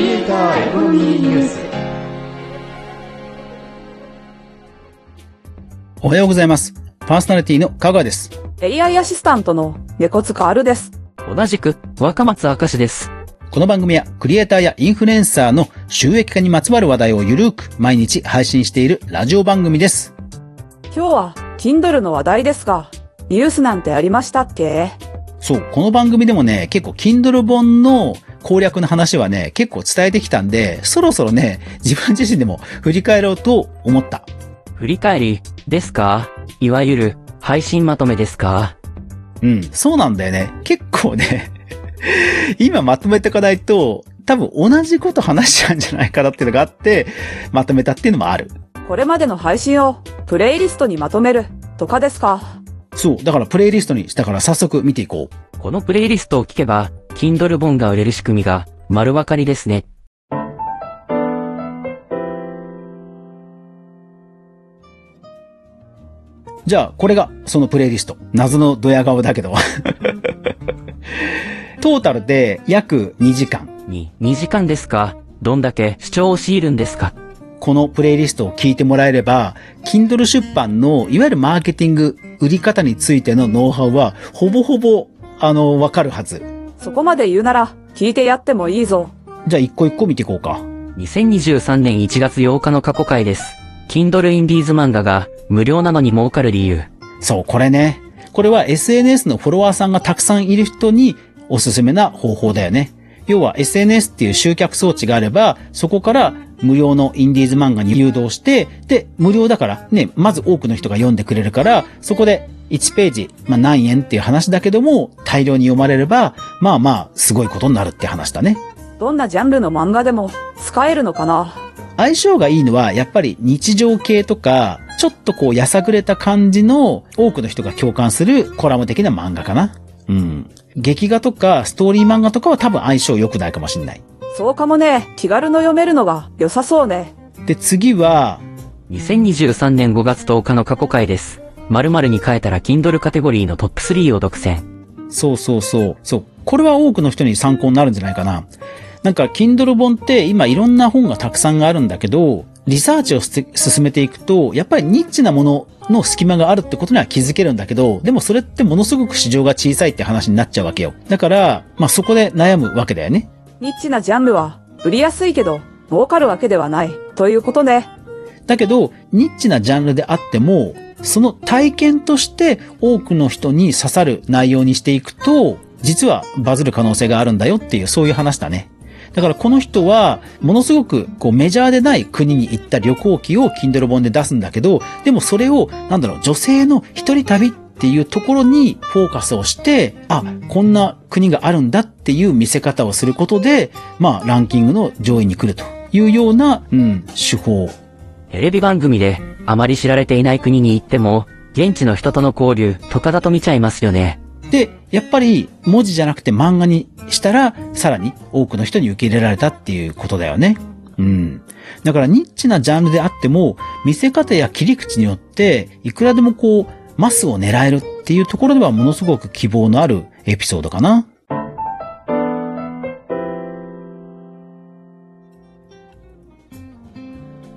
リエイターエコノミーニュースおはようございます。パーソナリティの香川です。AI アシスタントの猫塚あるです。同じく、若松明石です。この番組はクリエイターやインフルエンサーの収益化にまつわる話題をゆるーく毎日配信しているラジオ番組です。今日は Kindle の話題ですが、ニュースなんてありましたっけ？そう、この番組でもね、結構 Kindle 本の攻略の話はね、結構伝えてきたんで、そろそろね、自分自身でも振り返ろうと思った。振り返り、ですか？いわゆる、配信まとめですか？うん、そうなんだよね。結構ね、今まとめていかないと、多分同じこと話しちゃうんじゃないかなっていうのがあって、まとめたっていうのもある。これまでの配信をプレイリストにまとめるとかですか？そう、だからプレイリストにしたから早速見ていこう。このプレイリストを聞けば、Kindle 本が売れる仕組みが、丸わかりですね。じゃあ、これがそのプレイリスト。謎のドヤ顔だけど。トータルで約2時間。に、2時間ですか？どんだけ主張を強いるんですか？このプレイリストを聞いてもらえれば、Kindle 出版のいわゆるマーケティング、売り方についてのノウハウは、ほぼほぼ、あの、わかるはず。そこまで言うなら聞いてやってもいいぞ。じゃあ、一個一個見ていこうか。2023年1月8日の過去回です。Kindle インディーズ漫画が無料なのに儲かる理由。そう、これね。これは SNS のフォロワーさんがたくさんいる人におすすめな方法だよね。要は SNS っていう集客装置があれば、そこから無料のインディーズ漫画に誘導して、で、無料だからね、まず多くの人が読んでくれるから、そこで1ページ、まあ何円っていう話だけども、大量に読まれれば、まあまあ、すごいことになるって話だね。どんなジャンルの漫画でも使えるのかな？相性がいいのは、やっぱり日常系とか、ちょっとこう、やさぐれた感じの多くの人が共感するコラム的な漫画かな。うん。劇画とかストーリー漫画とかは多分相性良くないかもしれない。そうかもね。気軽の読めるのが良さそうね。で、次は、2023年5月10日の過去回です。〇〇に変えたら Kindle カテゴリーのトップ3を独占。そうそうそう。そう。これは多くの人に参考になるんじゃないかな。なんか、Kindle 本って今いろんな本がたくさんあるんだけど、リサーチを進めていくと、やっぱりニッチなものの隙間があるってことには気づけるんだけど、でもそれってものすごく市場が小さいって話になっちゃうわけよ。だから、まあそこで悩むわけだよね。ニッチなジャンルは売りやすいけど儲かるわけではない。ということね。だけど、ニッチなジャンルであっても、その体験として多くの人に刺さる内容にしていくと、実はバズる可能性があるんだよっていう、そういう話だね。だからこの人は、ものすごくこうメジャーでない国に行った旅行記を Kindle 本で出すんだけど、でもそれを、なんだろう、女性の一人旅っていうところにフォーカスをして、あ、こんな国があるんだっていう見せ方をすることで、まあ、ランキングの上位に来るというような、うん、手法テレビ番組で、あまり知られていない国に行っても、現地の人との交流とかだと見ちゃいますよね。で、やっぱり文字じゃなくて漫画にしたら、さらに多くの人に受け入れられたっていうことだよね。うん。だからニッチなジャンルであっても、見せ方や切り口によって、いくらでもこう、マスを狙えるっていうところではものすごく希望のあるエピソードかな。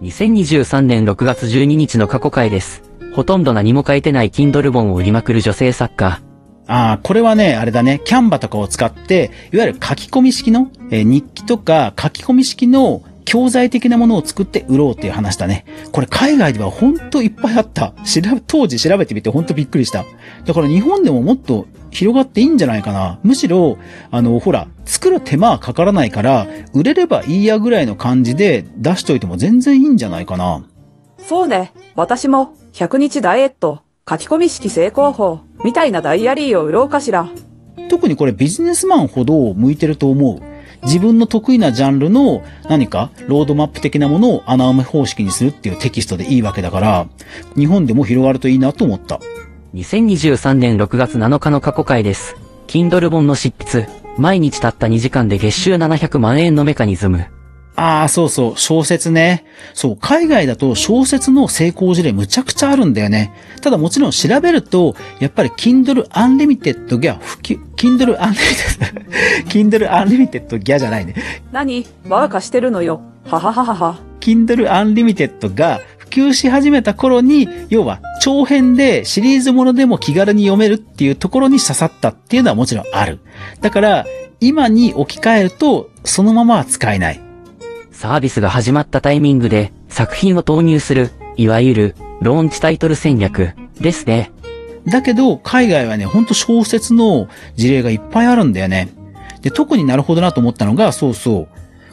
2023年6月12日の過去回です。ほとんど何も書いてない Kindle 本を売りまくる女性作家。ああ、これはね、あれだね、キャンバとかを使って、いわゆる書き込み式の、えー日記とか書き込み式の教材的なものを作って売ろうっていう話だね。これ海外ではほんといっぱいあった。調べ、当時調べてみてほんとびっくりした。だから日本でももっと広がっていいんじゃないかな。むしろ、あの、ほら、作る手間はかからないから、売れればいいやぐらいの感じで出しといても全然いいんじゃないかな。そうね。私も100日ダイエット、書き込み式成功法、みたいなダイアリーを売ろうかしら。特にこれビジネスマンほど向いてると思う。自分の得意なジャンルの何かロードマップ的なものを穴埋め方式にするっていうテキストでいいわけだから、日本でも広がるといいなと思った。2023年6月7日の過去回です。Kindle 本の執筆。毎日たった2時間で月収700万円のメカニズム。ああ、そうそう、小説ね。そう、海外だと小説の成功事例むちゃくちゃあるんだよね。ただもちろん調べると、やっぱり Kindle Unlimited が普及、Kindle Unlimited、Kindle Unlimited ギャじゃないね。何？バカしてるのよ。ははははは。Kindle Unlimited が普及し始めた頃に、要は長編でシリーズものでも気軽に読めるっていうところに刺さったっていうのはもちろんある。だから、今に置き換えると、そのままは使えない。サービスが始まったタイミングで作品を投入する、いわゆるローンチタイトル戦略ですね。だけど、海外はね、ほんと小説の事例がいっぱいあるんだよね。で、特になるほどなと思ったのが、そうそう、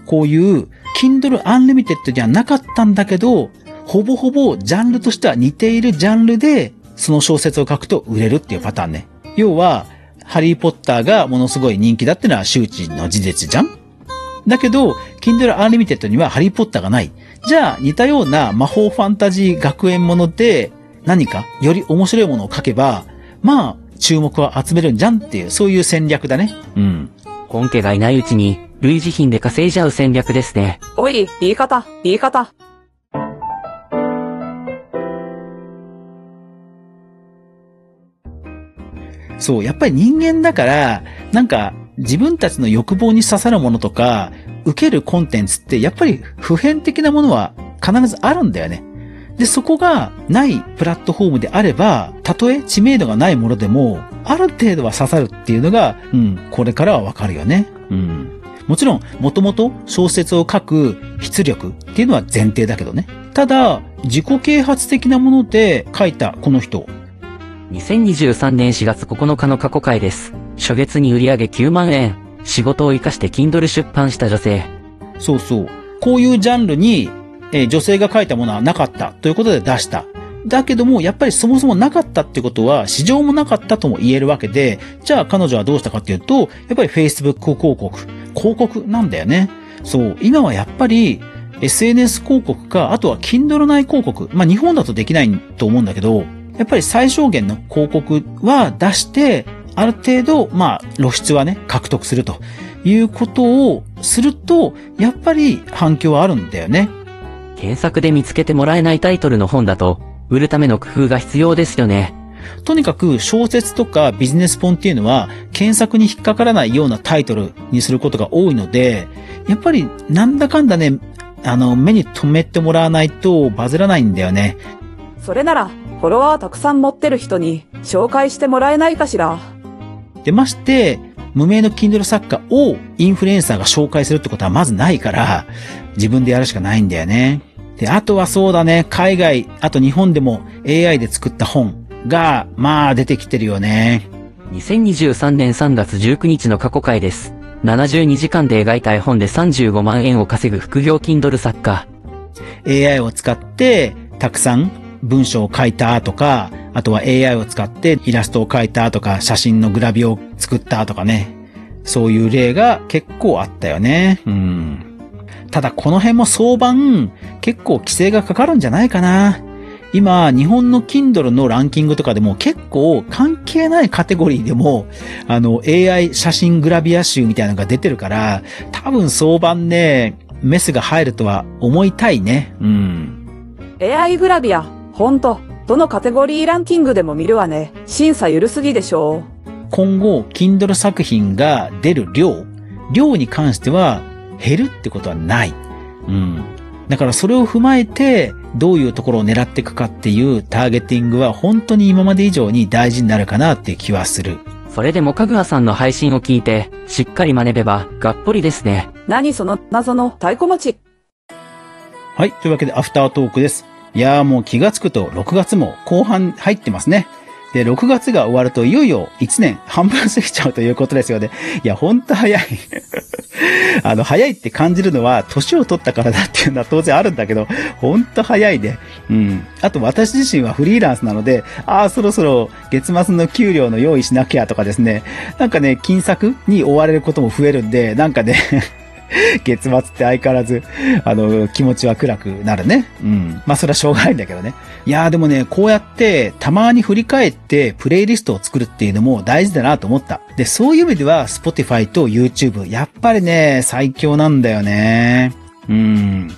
こういう Kindle Unlimited じゃなかったんだけど、ほぼほぼジャンルとしては似ているジャンルで、その小説を書くと売れるっていうパターンね。要は、ハリーポッターがものすごい人気だってのは周知の事実じゃんだけど、Kindle Unlimited にはハリーポッターがない。じゃあ、似たような魔法ファンタジー学園もので、何かより面白いものを書けば、まあ、注目を集めるんじゃんっていう、そういう戦略だね。うん。本家がいないうちに類似品で稼いじゃう戦略ですね。おい、言い方、言い方。そう、やっぱり人間だから、なんか、自分たちの欲望に刺さるものとか、受けるコンテンツって、やっぱり普遍的なものは必ずあるんだよね。で、そこがないプラットフォームであれば、たとえ知名度がないものでも、ある程度は刺さるっていうのが、うん、これからはわかるよね。うん。もちろん、もともと小説を書く出力っていうのは前提だけどね。ただ、自己啓発的なもので書いたこの人、2023年4月9日の過去回です。初月に売上9万円。仕事を活かして Kindle 出版した女性。そうそう。こういうジャンルに、えー女性が書いたものはなかったということで出した。だけども、やっぱりそもそもなかったってことは、市場もなかったとも言えるわけで、じゃあ彼女はどうしたかっていうと、やっぱり Facebook 広告、広告なんだよね。そう。今はやっぱり、SNS 広告か、あとは Kindle 内広告。まあ日本だとできないと思うんだけど、やっぱり最小限の広告は出して、ある程度、まあ露出はね、獲得するということをすると、やっぱり反響はあるんだよね。検索で見つけてもらえないタイトルの本だと、売るための工夫が必要ですよね。とにかく小説とかビジネス本っていうのは検索に引っかからないようなタイトルにすることが多いので、やっぱりなんだかんだね、あの、目に留めてもらわないとバズらないんだよね。それなら、フォロワーたくさん持ってる人に紹介してもらえないかしら？で、まして、無名の Kindle 作家をインフルエンサーが紹介するってことはまずないから、自分でやるしかないんだよね。で、あとはそうだね、海外、あと日本でも AI で作った本が、まあ出てきてるよね。2023年3月19日の過去回です。72時間で描いた絵本で35万円を稼ぐ副業 Kindle 作家。AI を使って、たくさん文章を書いたとか、あとは AI を使ってイラストを描いたとか、写真のグラビを作ったとかね。そういう例が結構あったよね。うん。ただこの辺も相番、結構規制がかかるんじゃないかな。今、日本の Kindle のランキングとかでも結構関係ないカテゴリーでも、あの AI 写真グラビア集みたいなのが出てるから、多分相番ね、メスが入るとは思いたいね。うん。AI グラビア、ほんと、どのカテゴリーランキングでも見るわね。審査緩すぎでしょ今後、Kindle 作品が出る量、量に関しては減るってことはない。うん。だからそれを踏まえて、どういうところを狙っていくかっていうターゲティングは本当に今まで以上に大事になるかなって気はする。それでもかぐわさんの配信を聞いて、しっかり真似れば、がっぽりですね。何その謎の太鼓持ち。はい。というわけで、アフタートークです。いやーもう気がつくと6月も後半入ってますね。で、6月が終わるといよいよ1年半分過ぎちゃうということですよね。いや、ほんと早い。あの、早いって感じるのは、年を取ったからだっていうのは当然あるんだけど、ほんと早いね。うん。あと私自身はフリーランスなので、ああ、そろそろ月末の給料の用意しなきゃとかですね、なんかね、金策に追われることも増えるんで、なんかね、月末って相変わらず、あの、気持ちは暗くなるね。うん。まあ、それはしょうがないんだけどね。いやーでもね、こうやって、たまに振り返って、プレイリストを作るっていうのも大事だなと思った。で、そういう意味では、Spotify と YouTube、やっぱりね、最強なんだよね。うん。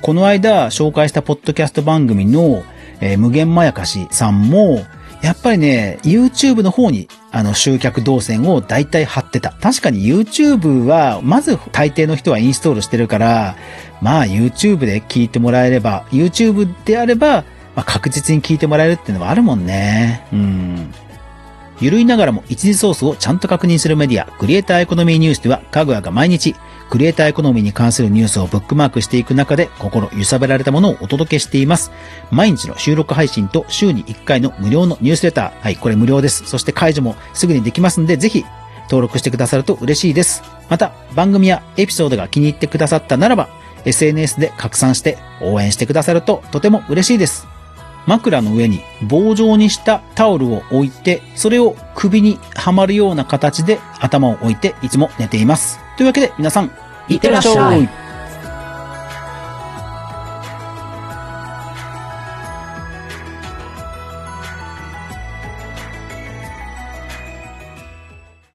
この間紹介したポッドキャスト番組の、えー無限まやかしさんも、やっぱりね、YouTube の方に、あの、集客動線を大体貼ってた。確かに YouTube は、まず大抵の人はインストールしてるから、まあ YouTube で聞いてもらえれば、YouTube であれば、まあ、確実に聞いてもらえるっていうのはあるもんね。うん。ゆるいながらも一時ソースをちゃんと確認するメディア、クリエイターエコノミーニュースでは、かぐやが毎日、クリエイターエコノミーに関するニュースをブックマークしていく中で、心揺さぶられたものをお届けしています。毎日の収録配信と週に1回の無料のニュースレター。はい、これ無料です。そして解除もすぐにできますんで、ぜひ登録してくださると嬉しいです。また、番組やエピソードが気に入ってくださったならば、SNS で拡散して応援してくださるととても嬉しいです。枕の上に棒状にしたタオルを置いて、それを首にはまるような形で頭を置いていつも寝ています。というわけで皆さん、いってらっしゃい